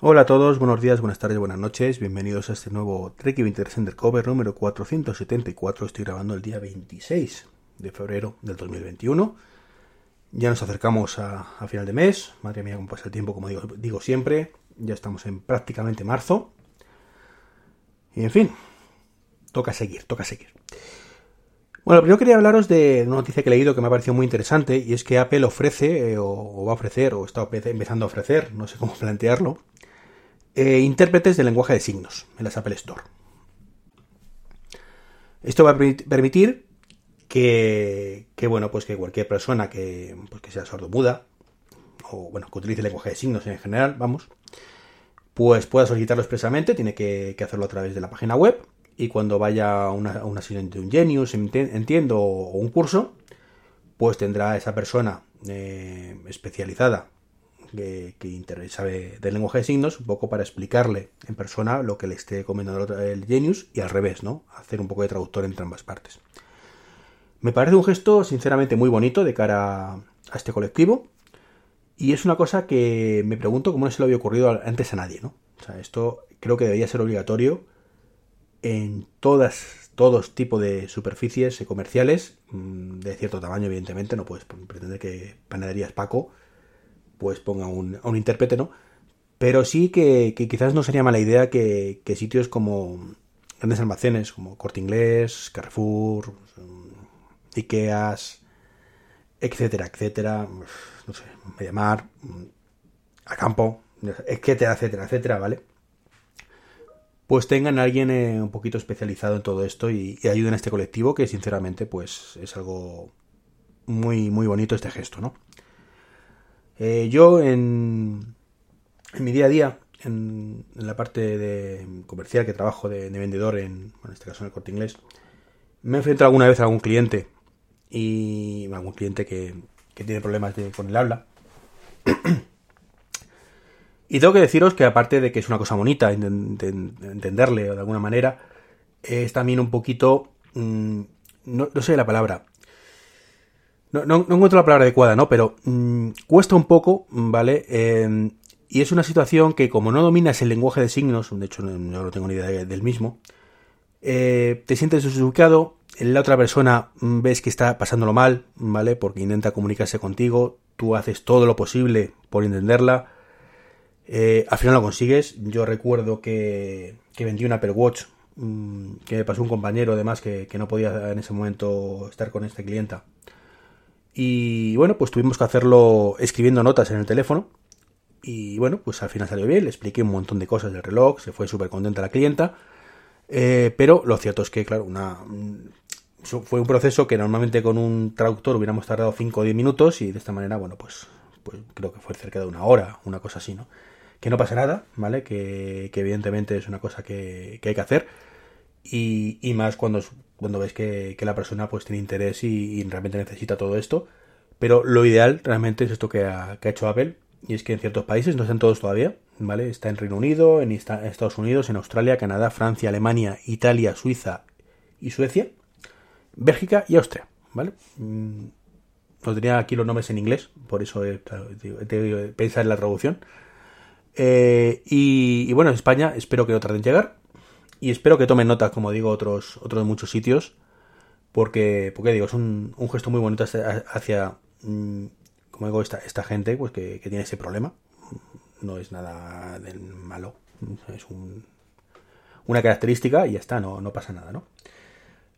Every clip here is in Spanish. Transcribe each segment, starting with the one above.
Hola a todos, buenos días, buenas tardes, buenas noches, bienvenidos a este nuevo Trek Winter Undercover número 474. Estoy grabando el día 26 de febrero del 2021. Ya nos acercamos a, final de mes. Madre mía, cómo pasa el tiempo, como digo, siempre. Ya estamos en prácticamente marzo. Y en fin, toca seguir, toca seguir. Bueno, yo quería hablaros de una noticia que he leído que me ha parecido muy interesante y es que Apple ofrece, eh, o, va a ofrecer, o está empezando a ofrecer, no sé cómo plantearlo, eh, intérpretes de lenguaje de signos en las Apple Store. Esto va a permitir que, bueno, pues que cualquier persona que, pues que sea sordo-muda, o bueno, que utilice lenguaje de signos en general, vamos, pues pueda solicitarlo expresamente, tiene que, hacerlo a través de la página web, y cuando vaya a una, sesión de un Genius, entiendo, o un curso, pues tendrá esa persona eh, especializada que, que sabe del lenguaje de signos, un poco para explicarle en persona lo que le esté comentando el Genius y al revés, ¿no? Hacer un poco de traductor entre ambas partes. Me parece un gesto sinceramente muy bonito de cara a este colectivo y es una cosa que me pregunto cómo no se le había ocurrido antes a nadie, ¿no? Esto creo que debería ser obligatorio en todas, todos tipos de superficies comerciales mm, de cierto tamaño, evidentemente, no puedes pretender que Panaderías Paco pues ponga un, a un intérprete, ¿no? Pero sí que, quizás no sería mala idea que, sitios como grandes almacenes como Corte Inglés, Carrefour, Ikeas, etcétera, etcétera, no sé, llamar a campo, etcétera, etcétera, etcétera, ¿vale? Pues tengan a alguien eh, un poquito especializado en todo esto y, ayuden a este colectivo que sinceramente pues es algo muy, muy bonito este gesto, ¿no? Eh, yo en, en, mi día a día, en, la parte de comercial que trabajo de, vendedor, en, en este caso en el corte inglés, me he enfrentado alguna vez a algún cliente y algún cliente que, tiene problemas con el habla. y tengo que deciros que aparte de que es una cosa bonita entenderle de alguna manera, es también un poquito... Mm, no, sé la palabra. No, no, encuentro la palabra adecuada, ¿no? Pero mm, cuesta un poco, ¿vale? Em, y es una situación que como no dominas el lenguaje de signos, de hecho no, no tengo ni idea del mismo, eh, te sientes desubicado, la otra persona mm, ves que está pasándolo mal, ¿vale? Porque intenta comunicarse contigo, tú haces todo lo posible por entenderla, eh, al final lo consigues. Yo recuerdo que, que vendí un Apple Watch mm, que me pasó un compañero además que, que, no podía en ese momento estar con esta clienta. Y bueno, pues tuvimos que hacerlo escribiendo notas en el teléfono. Y bueno, pues al final salió bien, le expliqué un montón de cosas del reloj, se fue súper contenta la clienta. Eh, pero lo cierto es que, claro, una, fue un proceso que normalmente con un traductor hubiéramos tardado 5 o 10 minutos y de esta manera, bueno, pues, pues creo que fue cerca de una hora, una cosa así, ¿no? Que no pasa nada, ¿vale? Que, evidentemente es una cosa que, hay que hacer y, más cuando, cuando ves que, la persona pues tiene interés y, realmente necesita todo esto. Pero lo ideal realmente es esto que ha, hecho Apple y es que en ciertos países, no están todos todavía, ¿vale? Está en Reino Unido, en Estados Unidos, en Australia, Canadá, Francia, Alemania, Italia, Suiza y Suecia Bélgica y Austria, ¿vale? Mm, no tenía aquí los nombres en inglés, por eso he, he, pensar en la traducción. Eh, y, bueno, en España espero que no tarden en llegar. Y espero que tomen nota, como digo, otros, otros muchos sitios. Porque, porque digo, es un, un gesto muy bonito hacia, mm, como digo, esta, esta gente pues que, tiene ese problema. No es nada malo. Es un, una característica y ya está, no, no pasa nada, ¿no?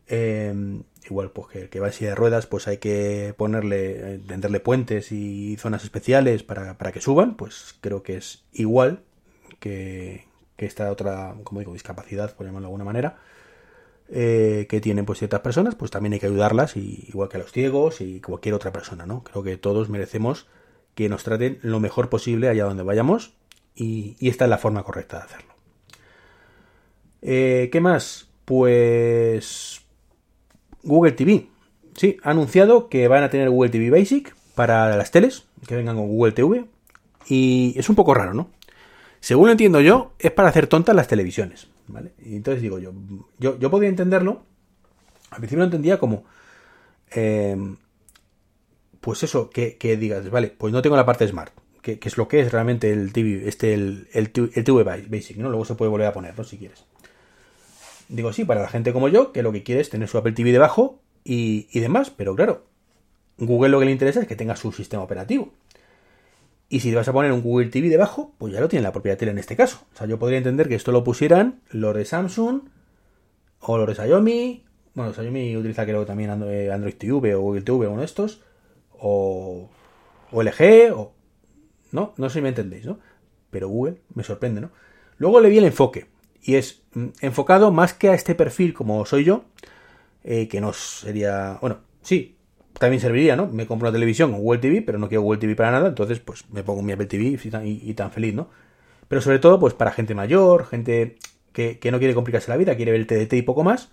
Em, igual, pues que, que, va en silla de ruedas, pues hay que ponerle, tenderle puentes y zonas especiales para, para, que suban, pues creo que es igual que, que esta otra, como digo, discapacidad, por llamarlo de alguna manera, eh, que tienen pues ciertas personas, pues también hay que ayudarlas, y, igual que a los ciegos y cualquier otra persona, ¿no? Creo que todos merecemos que nos traten lo mejor posible allá donde vayamos, y, esta es la forma correcta de hacerlo. Eh, ¿Qué más? Pues Google TV. Sí, ha anunciado que van a tener Google TV Basic para las teles, que vengan con Google TV. Y es un poco raro, ¿no? Según lo entiendo yo, es para hacer tontas las televisiones. ¿vale? Y entonces digo yo, yo, yo podía entenderlo. Al principio lo entendía como. Eh, pues eso, que, digas, vale, pues no tengo la parte smart. Que, es lo que es realmente el TV, este, el, el, el TV Basic, ¿no? Luego se puede volver a poner, ¿no? Si quieres. Digo, sí, para la gente como yo, que lo que quiere es tener su Apple TV debajo y, demás, pero claro, Google lo que le interesa es que tenga su sistema operativo. Y si vas a poner un Google TV debajo, pues ya lo tiene la propia tele en este caso. O sea, yo podría entender que esto lo pusieran los de Samsung o los de Xiaomi. Bueno, Xiaomi utiliza creo también Android TV o Google TV, uno de estos. O, o LG, o... No, no sé si me entendéis, ¿no? Pero Google me sorprende, ¿no? Luego le vi el enfoque y es mm, enfocado más que a este perfil como soy yo, eh, que no sería, bueno, sí, también serviría, ¿no? Me compro una televisión con Google TV, pero no quiero Google TV para nada, entonces pues me pongo mi Apple TV y, tan feliz, ¿no? Pero sobre todo pues para gente mayor, gente que, no quiere complicarse la vida, quiere ver el TDT y poco más,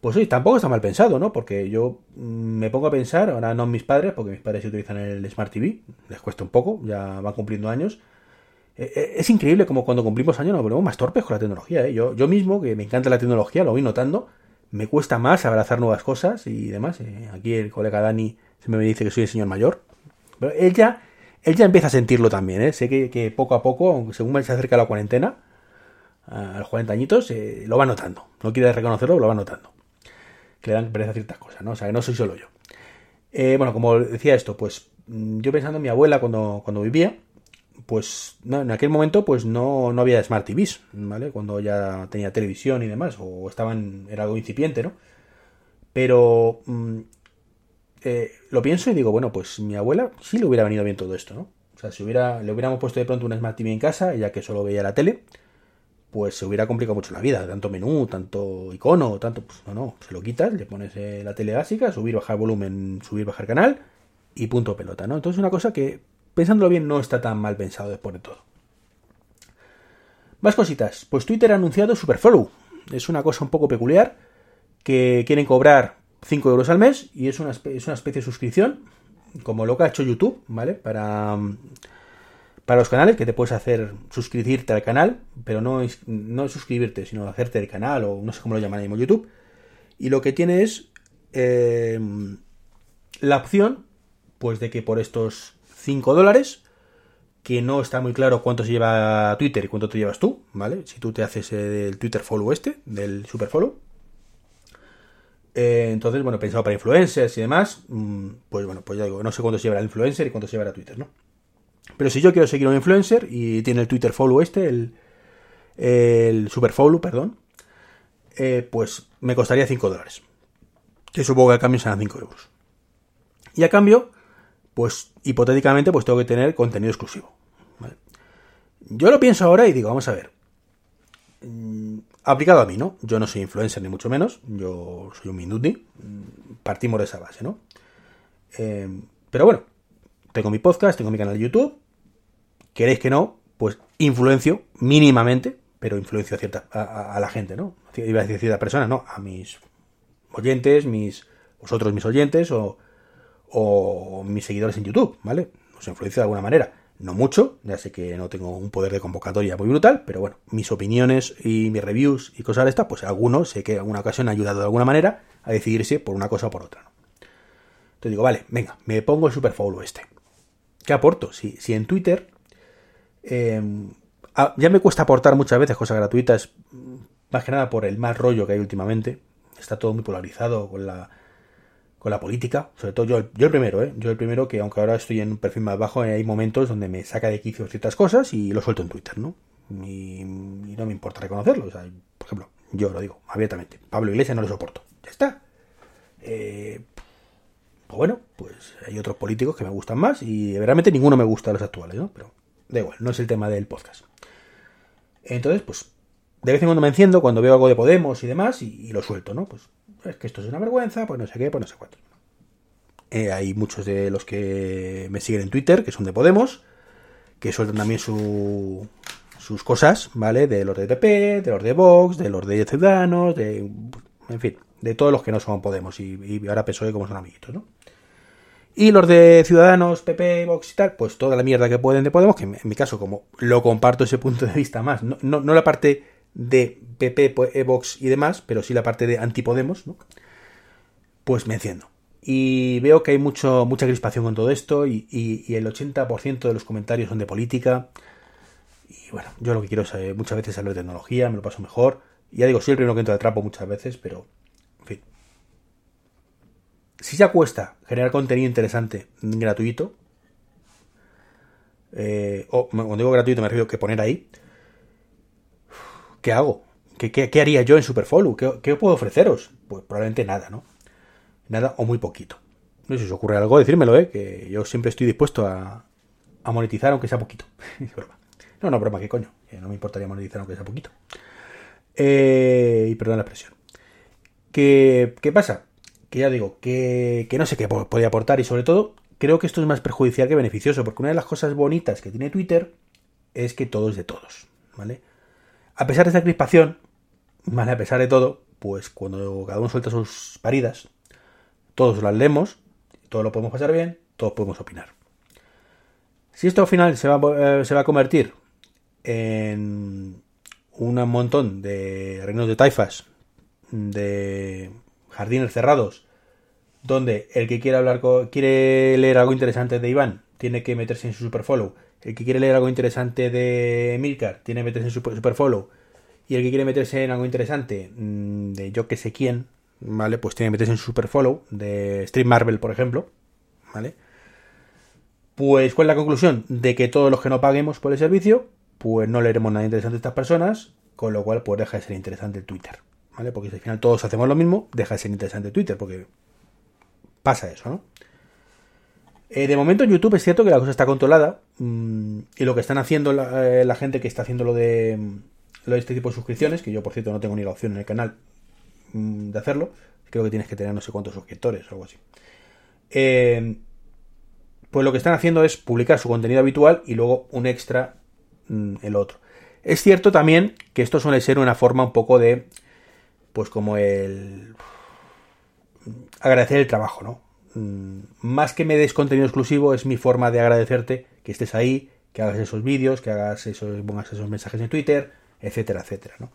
pues sí, tampoco está mal pensado, ¿no? Porque yo mm, me pongo a pensar, ahora no mis padres, porque mis padres utilizan el Smart TV, les cuesta un poco, ya van cumpliendo años, eh, eh, es increíble como cuando cumplimos años nos volvemos más torpes con la tecnología. ¿eh? Yo, yo mismo, que me encanta la tecnología, lo voy notando, me cuesta más abrazar nuevas cosas y demás. aquí el colega Dani se me dice que soy el señor mayor. Pero él ya, él ya empieza a sentirlo también. Sé que, poco a poco, según se acerca la cuarentena, a los 40 añitos, lo va notando. No quiere reconocerlo, lo va notando. Que le dan pereza ciertas cosas, ¿no? O sea, que no soy solo yo. bueno, como decía esto, pues mm, yo pensando en mi abuela cuando, cuando vivía, pues en aquel momento pues no, no había Smart TVs, ¿vale? Cuando ya tenía televisión y demás, o estaban, era algo incipiente, ¿no? Pero mm, eh, lo pienso y digo, bueno, pues mi abuela sí le hubiera venido bien todo esto, ¿no? O sea, si hubiera, le hubiéramos puesto de pronto una Smart TV en casa, ya que solo veía la tele, pues se hubiera complicado mucho la vida, tanto menú, tanto icono, tanto, pues no, no, se lo quitas, le pones eh, la tele básica, subir, bajar volumen, subir, bajar canal y punto pelota, ¿no? Entonces una cosa que pensándolo bien, no está tan mal pensado después de todo. Más cositas. Pues Twitter ha anunciado Superfollow. Es una cosa un poco peculiar. Que quieren cobrar 5 euros al mes y es una, es una especie de suscripción. Como lo que ha hecho YouTube, ¿vale? Para, para los canales, que te puedes hacer suscribirte al canal, pero no no suscribirte, sino hacerte el canal, o no sé cómo lo llaman en YouTube. Y lo que tiene es eh, la opción, pues de que por estos 5 dólares, que no está muy claro cuánto se lleva Twitter y cuánto te llevas tú, ¿vale? Si tú te haces el Twitter follow este, del super follow. Eh, entonces, bueno, pensado para influencers y demás, mm, pues bueno, pues ya digo, no sé cuánto se lleva el influencer y cuánto se lleva Twitter, ¿no? Pero si yo quiero seguir a un influencer y tiene el Twitter follow este, el, el super follow, perdón, eh, pues me costaría 5 dólares. Que supongo que a cambio serán 5 euros. Y a cambio, pues hipotéticamente pues tengo que tener contenido exclusivo. Yo lo pienso ahora y digo, vamos a ver. Mm, aplicado a mí, ¿no? Yo no soy influencer ni mucho menos, yo soy un minuti, mm, partimos de esa base, ¿no? Eh, pero bueno, tengo mi podcast, tengo mi canal de YouTube, queréis que no, pues influencio mínimamente, pero influencio a, cierta, a, la gente, ¿no? Iba a decir a cierta persona, no, a mis oyentes, mis vosotros mis oyentes o o mis seguidores en YouTube, ¿vale? Os influencia de alguna manera. No mucho, ya sé que no tengo un poder de convocatoria muy brutal, pero bueno, mis opiniones y mis reviews y cosas de estas, pues algunos sé que en alguna ocasión han ayudado de alguna manera a decidirse por una cosa o por otra. ¿no? Entonces digo, vale, venga, me pongo el superfollow este. ¿Qué aporto? Si, si en Twitter em, ya me cuesta aportar muchas veces cosas gratuitas, más que nada por el mal rollo que hay últimamente. Está todo muy polarizado con la con la política, sobre todo yo, yo el primero, ¿eh? yo el primero que aunque ahora estoy en un perfil más bajo, hay momentos donde me saca de quicio ciertas cosas y lo suelto en Twitter, ¿no? Y, no me importa reconocerlo, o sea, por ejemplo, yo lo digo abiertamente, Pablo Iglesias no lo soporto, ya está. Eh, pues bueno, pues hay otros políticos que me gustan más y realmente ninguno me gusta de los actuales, ¿no? Pero da igual, no es el tema del podcast. Entonces, pues de vez en cuando me enciendo cuando veo algo de Podemos y demás y, lo suelto, ¿no? Pues es que esto es una vergüenza, pues no sé qué, pues no sé cuánto. Eh, hay muchos de los que me siguen en Twitter que son de Podemos, que sueltan también su, sus cosas, ¿vale? De los de PP, de los de Vox, de los de Ciudadanos, de. En fin, de todos los que no son Podemos y, y ahora PSOE como son amiguitos, ¿no? Y los de Ciudadanos, PP, Vox y tal, pues toda la mierda que pueden de Podemos, que en mi caso, como lo comparto ese punto de vista más, no, no, no la parte de PP, e Vox y demás, pero sí la parte de antipodemos, ¿no? Pues me enciendo. Y veo que hay mucho, mucha crispación con todo esto y, y, el 80% de los comentarios son de política. Y bueno, yo lo que quiero es muchas veces hablar de tecnología, me lo paso mejor. Ya digo, soy el primero que entra de trapo muchas veces, pero en fin. Si se cuesta generar contenido interesante gratuito, eh, o cuando digo gratuito me refiero que poner ahí, ¿qué hago? ¿Qué, haría yo en Superfollow? ¿Qué, ¿Qué, puedo ofreceros? Pues probablemente nada, ¿no? Nada o muy poquito. No sé si os ocurre algo, decírmelo, ¿eh? Que yo siempre estoy dispuesto a, monetizar aunque sea poquito. no, no, broma, ¿qué coño? no me importaría monetizar aunque sea poquito. Eh, y perdón la expresión. ¿Qué, ¿Qué, pasa? Que ya digo, que, que no sé qué podría aportar y sobre todo creo que esto es más perjudicial que beneficioso, porque una de las cosas bonitas que tiene Twitter es que todo es de todos, ¿vale? A pesar de esta crispación, ¿vale? A pesar de todo, pues cuando cada uno suelta sus paridas, todos las leemos, todos lo podemos pasar bien, todos podemos opinar. Si esto al final se va, eh, se va a convertir en un montón de reinos de taifas, de jardines cerrados, donde el que quiere hablar quiere leer algo interesante de Iván tiene que meterse en su superfollow el que quiere leer algo interesante de Milcar tiene que meterse en Super, Superfollow. Y el que quiere meterse en algo interesante mm, de yo que sé quién, ¿vale? Pues tiene que meterse en Superfollow de Stream Marvel, por ejemplo, ¿vale? Pues, ¿cuál es la conclusión? De que todos los que no paguemos por el servicio, pues no leeremos nada interesante de estas personas, con lo cual, pues deja de ser interesante el Twitter, ¿vale? Porque si al final todos hacemos lo mismo, deja de ser interesante el Twitter, porque pasa eso, ¿no? Eh, de momento en YouTube es cierto que la cosa está controlada mm, y lo que están haciendo eh, la, gente que está haciendo lo de, mm, lo de este tipo de suscripciones, que yo por cierto no tengo ni la opción en el canal mm, de hacerlo, creo que tienes que tener no sé cuántos suscriptores o algo así. Eh, pues lo que están haciendo es publicar su contenido habitual y luego un extra el otro. Es cierto también que esto suele ser una forma un poco de, pues como el agradecer el trabajo, ¿no? Mm, más que me des contenido exclusivo, es mi forma de agradecerte que estés ahí, que hagas esos vídeos, que hagas esos, mensajes en Twitter, etcétera, etcétera, ¿no?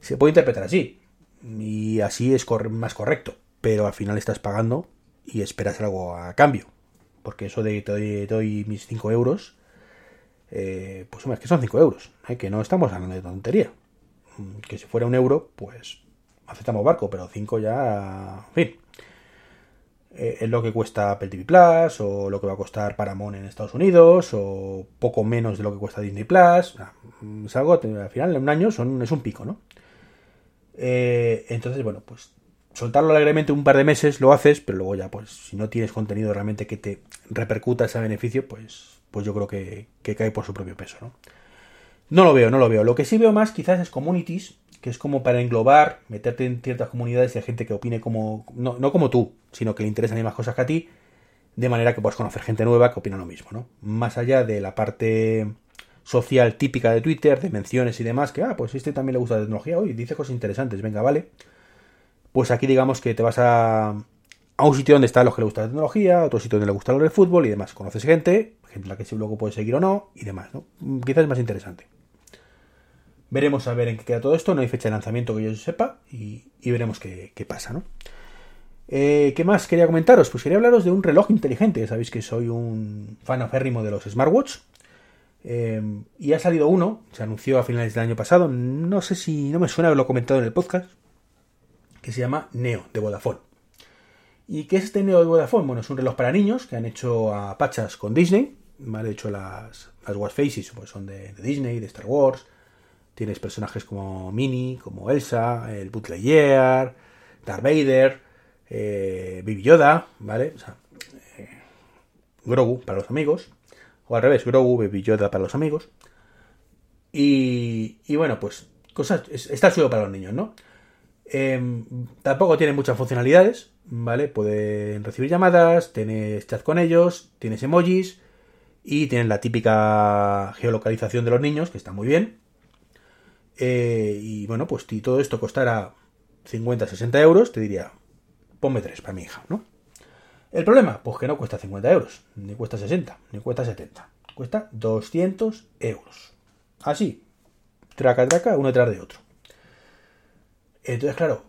Se puede interpretar así, y así es más correcto, pero al final estás pagando y esperas algo a cambio, porque eso de te doy, mis 5 euros, eh, pues es que son 5 euros, ¿eh? que no estamos hablando de tontería. Mm, que si fuera un euro, pues aceptamos barco, pero 5 ya... En fin, eh, lo que cuesta Apple TV Plus, o lo que va a costar Paramount en Estados Unidos, o poco menos de lo que cuesta Disney Plus. Es algo, al final, en un año son, es un pico, ¿no? Eh, entonces, bueno, pues soltarlo alegremente un par de meses lo haces, pero luego ya, pues, si no tienes contenido realmente que te repercuta ese beneficio, pues, pues yo creo que, que cae por su propio peso, ¿no? No lo veo, no lo veo. Lo que sí veo más quizás es communities, que es como para englobar, meterte en ciertas comunidades y gente que opine como, no, no como tú, sino que le interesan las mismas cosas que a ti, de manera que puedas conocer gente nueva que opina lo mismo, ¿no? Más allá de la parte social típica de Twitter, de menciones y demás, que, ah, pues este también le gusta la tecnología, hoy dice cosas interesantes, venga, vale. Pues aquí digamos que te vas a, a un sitio donde están los que le gusta la tecnología, otro sitio donde le gusta lo del fútbol y demás. Conoces gente, gente la que luego puedes seguir o no, y demás, ¿no? Quizás es más interesante. Veremos a ver en qué queda todo esto. No hay fecha de lanzamiento que yo sepa y, veremos qué, pasa, ¿no? Eh, ¿Qué más quería comentaros? Pues quería hablaros de un reloj inteligente. sabéis que soy un fan aférrimo de los smartwatch. Eh, y ha salido uno, se anunció a finales del año pasado. No sé si no me suena haberlo comentado en el podcast. Que se llama Neo de Vodafone. ¿Y qué es este Neo de Vodafone? Bueno, es un reloj para niños que han hecho a pachas con Disney. ¿vale? De hecho, las, las Watch Faces pues, son de, de Disney, de Star Wars. Tienes personajes como Minnie, como Elsa, el Lightyear, Darth Vader, eh, Baby Yoda, ¿vale? O sea, eh, Grogu para los amigos. O al revés, Grogu, Baby Yoda para los amigos. Y, y bueno, pues cosas, está suyo para los niños, ¿no? Eh, tampoco tiene muchas funcionalidades, ¿vale? Pueden recibir llamadas, tienes chat con ellos, tienes emojis y tienen la típica geolocalización de los niños, que está muy bien. Eh, y bueno, pues si todo esto costara 50, 60 euros, te diría, ponme 3 para mi hija, ¿no? El problema, pues que no cuesta 50 euros, ni cuesta 60, ni cuesta 70. Cuesta 200 euros. Así, traca, traca, uno detrás de otro. Entonces, claro,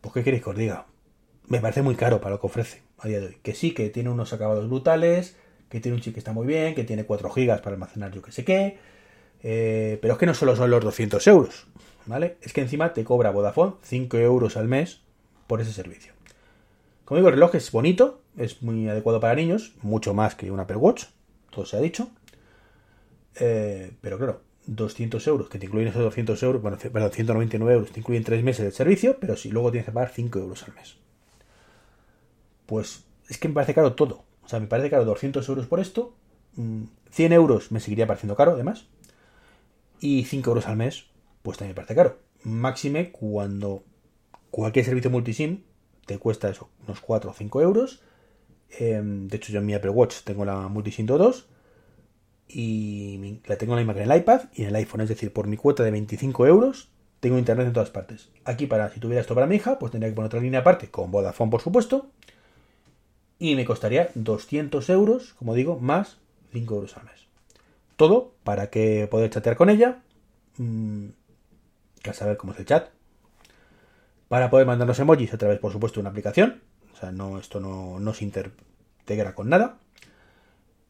pues ¿qué queréis que os diga? Me parece muy caro para lo que ofrece a día de hoy. Que sí, que tiene unos acabados brutales, que tiene un chip que está muy bien, que tiene 4 gigas para almacenar yo que sé qué. Eh, pero es que no solo son los 200 euros, ¿vale? Es que encima te cobra Vodafone 5 euros al mes por ese servicio. Como digo, el reloj es bonito, es muy adecuado para niños, mucho más que un Apple Watch, todo se ha dicho. Eh, pero claro, 200 euros, que te incluyen esos 200 euros, bueno, perdón, 199 euros, te incluyen 3 meses de servicio, pero si luego tienes que pagar 5 euros al mes. Pues es que me parece caro todo. O sea, me parece caro 200 euros por esto, 100 mm, euros me seguiría pareciendo caro, además, y 5 euros al mes, pues también me parece caro. Máxime cuando cualquier servicio multisim te cuesta eso, unos 4 o 5 euros. Em, de hecho, yo en mi Apple Watch tengo la multisim 2 y la tengo en la misma que en el iPad y en el iPhone. Es decir, por mi cuota de 25 euros tengo internet en todas partes. Aquí, para si tuviera esto para mi hija, pues tendría que poner otra línea aparte, con Vodafone, por supuesto. Y me costaría 200 euros, como digo, más 5 euros al mes. Todo para que poder chatear con ella. Mmm, saber cómo es el chat. Para poder mandarnos emojis a través, por supuesto, de una aplicación. O sea, no, esto no, se integra con nada.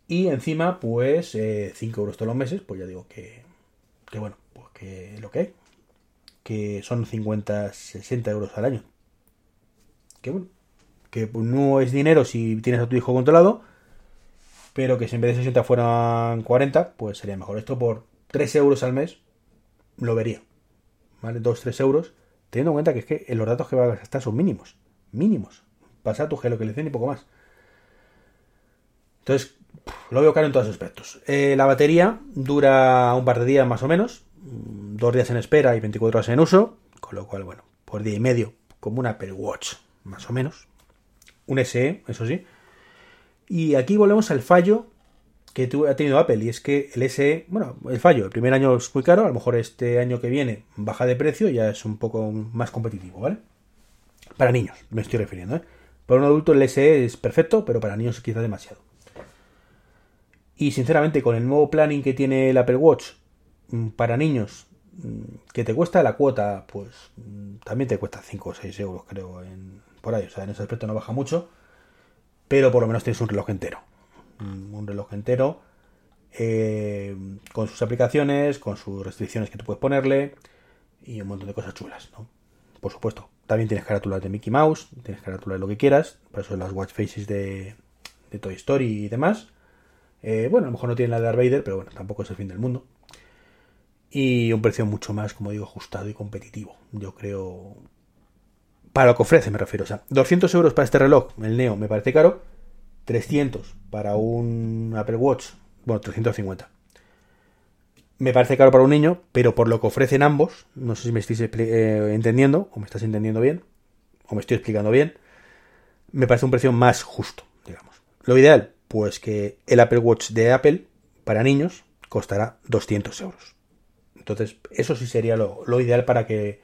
Y encima, pues, 5 eh, euros todos los meses, pues ya digo que, que bueno, pues que lo que hay. Que son 50, 60 euros al año. Que bueno, que pues, no es dinero si tienes a tu hijo controlado, pero que si en vez de 60 fueran 40, pues sería mejor. Esto por 3 euros al mes lo vería. ¿Vale? 2-3 euros, teniendo en cuenta que es que los datos que vas a gastar son mínimos. Mínimos. Pasa tu geolocalización y poco más. Entonces, lo veo caro en todos los aspectos. Eh, la batería dura un par de días más o menos, mm, dos días en espera y 24 horas en uso, con lo cual, bueno, por día y medio, como un Apple Watch, más o menos. Un SE, eso sí. Y aquí volvemos al fallo que ha tenido Apple, y es que el SE, bueno, el fallo, el primer año es muy caro, a lo mejor este año que viene baja de precio y ya es un poco más competitivo, ¿vale? Para niños, me estoy refiriendo, ¿eh? Para un adulto el SE es perfecto, pero para niños quizá demasiado. Y sinceramente, con el nuevo planning que tiene el Apple Watch mm, para niños, mm, que te cuesta la cuota, pues mm, también te cuesta 5 o 6 euros, creo, en, por ahí. O sea, en ese aspecto no baja mucho, pero por lo menos tienes un reloj entero. Un reloj entero eh, con sus aplicaciones, con sus restricciones que tú puedes ponerle y un montón de cosas chulas, ¿no? Por supuesto. También tienes carátulas de Mickey Mouse, tienes carátulas de lo que quieras, por eso las watch faces de, de Toy Story y demás. Eh, bueno, a lo mejor no tiene la de Darth pero bueno, tampoco es el fin del mundo. Y un precio mucho más, como digo, ajustado y competitivo. Yo creo. Para lo que ofrece, me refiero. O sea, 200 euros para este reloj, el Neo, me parece caro. 300 para un Apple Watch. Bueno, 350. Me parece caro para un niño, pero por lo que ofrecen ambos, no sé si me estáis eh, entendiendo, o me estás entendiendo bien, o me estoy explicando bien, me parece un precio más justo, digamos. Lo ideal, pues que el Apple Watch de Apple para niños costará 200 euros. Entonces, eso sí sería lo, ideal para que,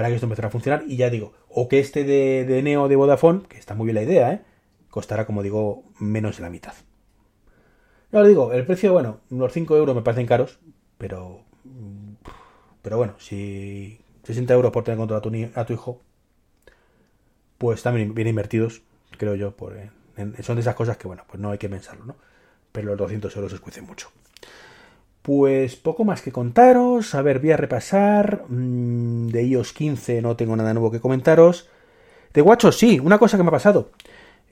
para que esto empezara a funcionar. Y ya digo, o que este de, Neo de Vodafone, que está muy bien la idea, ¿eh? costará, como digo, menos de la mitad. No lo digo, el precio, bueno, unos 5 euros me parecen caros, pero. Pero bueno, si 60 euros por tener control a tu, a tu hijo, pues también bien invertidos, creo yo, por, eh, son de esas cosas que, bueno, pues no hay que pensarlo, ¿no? Pero los 200 euros escuecen mucho. Pues poco más que contaros. A ver, voy a repasar. Mm, de iOS 15 no tengo nada nuevo que comentaros. De WatchOS sí, una cosa que me ha pasado.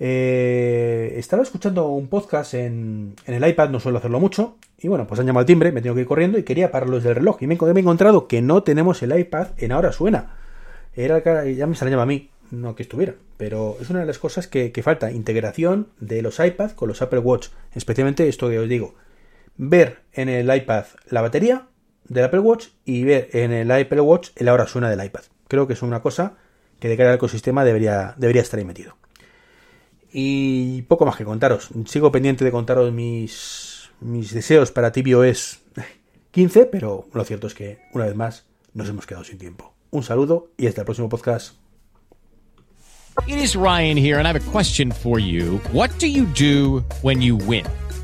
Eh, estaba escuchando un podcast en, en, el iPad, no suelo hacerlo mucho, y bueno, pues han llamado al timbre, me tengo que ir corriendo y quería pararlo desde el reloj. Y me, he encontrado que no tenemos el iPad en Ahora Suena. Era, ya me extrañaba a mí, no que estuviera, pero es una de las cosas que, que falta, integración de los iPads con los Apple Watch, especialmente esto que os digo, ver en el iPad la batería del Apple Watch y ver en el Apple Watch el Ahora Suena del iPad. Creo que es una cosa que de cara al ecosistema debería, debería estar ahí metido. Y poco más que contaros. Sigo pendiente de contaros mis, mis deseos para tvOS 15, pero lo cierto es que, una vez más, nos hemos quedado sin tiempo. Un saludo y hasta el próximo podcast. It is Ryan here, and I have a question for you. What do you do when you win?